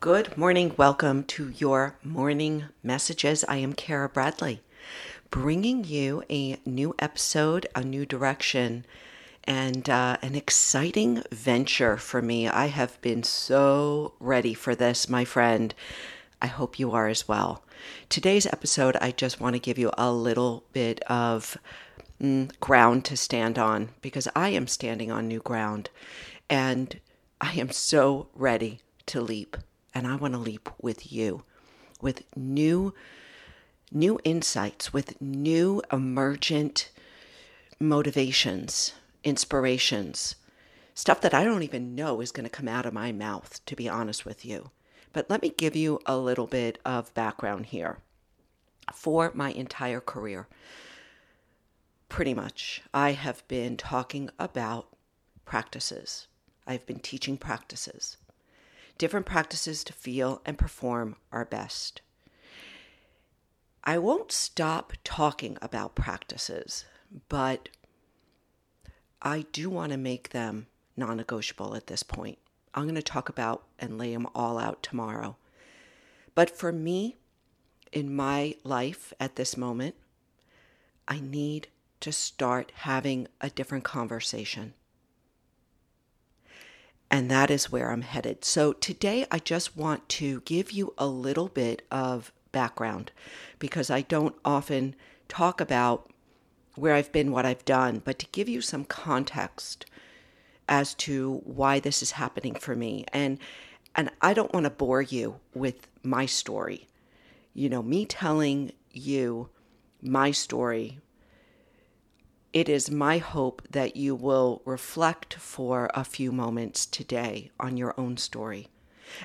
Good morning. Welcome to your morning messages. I am Kara Bradley, bringing you a new episode, a new direction, and uh, an exciting venture for me. I have been so ready for this, my friend. I hope you are as well. Today's episode, I just want to give you a little bit of mm, ground to stand on because I am standing on new ground and I am so ready to leap and I want to leap with you with new new insights, with new emergent motivations, inspirations, stuff that I don't even know is going to come out of my mouth to be honest with you. But let me give you a little bit of background here. For my entire career, pretty much, I have been talking about practices. I've been teaching practices different practices to feel and perform our best. I won't stop talking about practices, but I do want to make them non negotiable at this point. I'm going to talk about and lay them all out tomorrow. But for me, in my life at this moment, I need to start having a different conversation. And that is where I'm headed. So today I just want to give you a little bit of background because I don't often talk about where I've been, what I've done, but to give you some context as to why this is happening for me. And and I don't want to bore you with my story. You know, me telling you my story it is my hope that you will reflect for a few moments today on your own story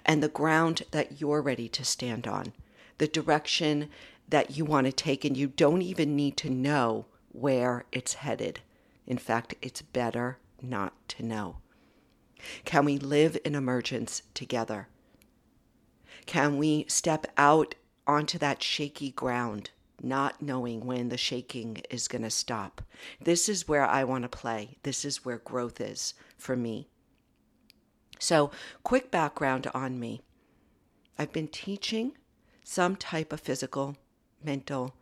and the ground that you're ready to stand on, the direction that you want to take, and you don't even need to know where it's headed. In fact, it's better not to know. Can we live in emergence together? Can we step out onto that shaky ground not knowing when the shaking is going to stop. This is where I want to play. This is where growth is for me. So, quick background on me I've been teaching some type of physical, mental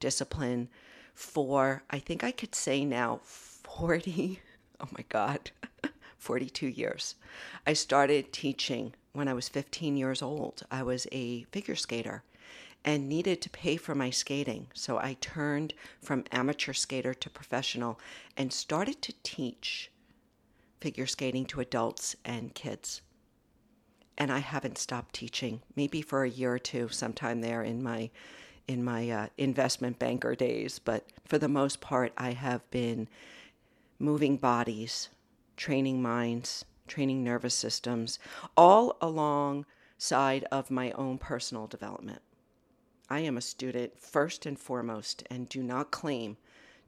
discipline for, I think I could say now, 40, oh my God, 42 years. I started teaching when I was 15 years old. I was a figure skater and needed to pay for my skating. So I turned from amateur skater to professional and started to teach figure skating to adults and kids. And I haven't stopped teaching, maybe for a year or two, sometime there in my in my uh, investment banker days. But for the most part, I have been moving bodies, training minds, training nervous systems, all alongside of my own personal development. I am a student first and foremost and do not claim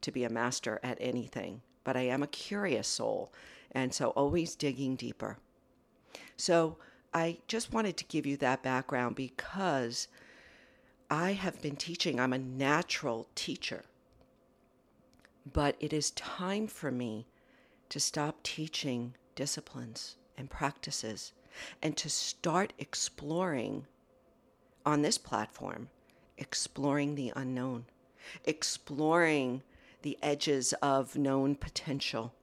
to be a master at anything, but I am a curious soul, and so always digging deeper. So I just wanted to give you that background because I have been teaching, I'm a natural teacher. But it is time for me to stop teaching disciplines and practices and to start exploring on this platform exploring the unknown, exploring the edges of known potential,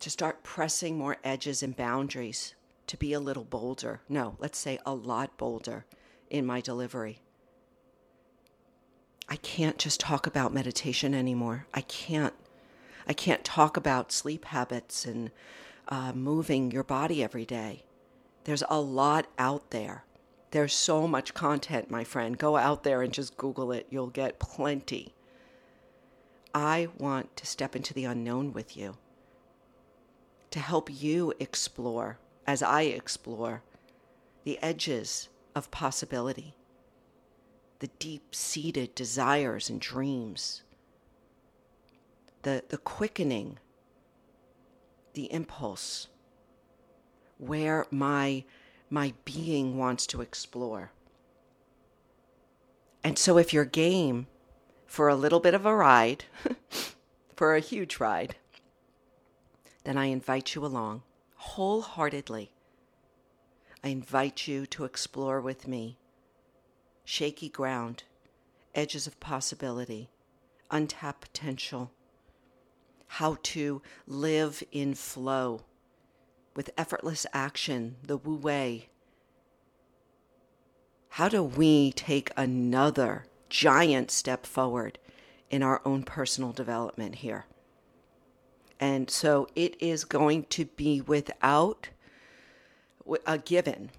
to start pressing more edges and boundaries, to be a little bolder. No, let's say a lot bolder in my delivery. I can't just talk about meditation anymore. I can't. I can't talk about sleep habits and uh, moving your body every day. There's a lot out there. There's so much content, my friend. Go out there and just Google it. You'll get plenty. I want to step into the unknown with you, to help you explore, as I explore, the edges of possibility, the deep seated desires and dreams, the, the quickening, the impulse, where my my being wants to explore. And so, if you're game for a little bit of a ride, for a huge ride, then I invite you along wholeheartedly. I invite you to explore with me shaky ground, edges of possibility, untapped potential, how to live in flow with effortless action, the Wu Wei. How do we take another giant step forward in our own personal development here? And so it is going to be without a given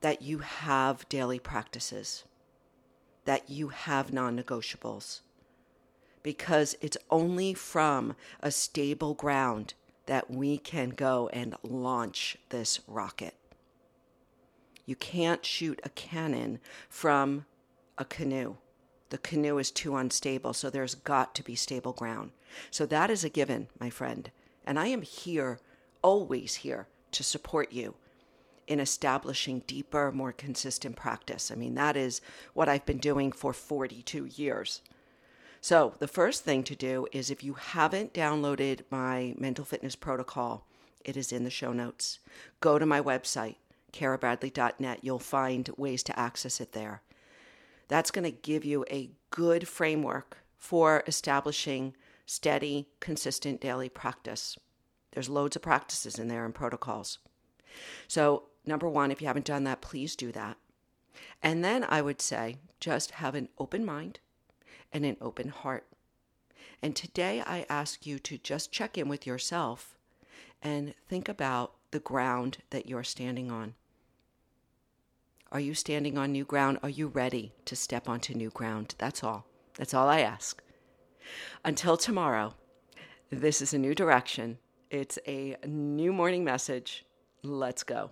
that you have daily practices, that you have non negotiables, because it's only from a stable ground that we can go and launch this rocket. You can't shoot a cannon from a canoe. The canoe is too unstable, so there's got to be stable ground. So that is a given, my friend. And I am here, always here, to support you in establishing deeper, more consistent practice. I mean, that is what I've been doing for 42 years. So, the first thing to do is if you haven't downloaded my mental fitness protocol, it is in the show notes. Go to my website, karabradley.net. You'll find ways to access it there. That's going to give you a good framework for establishing steady, consistent daily practice. There's loads of practices in there and protocols. So, number one, if you haven't done that, please do that. And then I would say just have an open mind and an open heart. And today I ask you to just check in with yourself and think about the ground that you're standing on. Are you standing on new ground? Are you ready to step onto new ground? That's all. That's all I ask. Until tomorrow, this is a new direction. It's a new morning message. Let's go.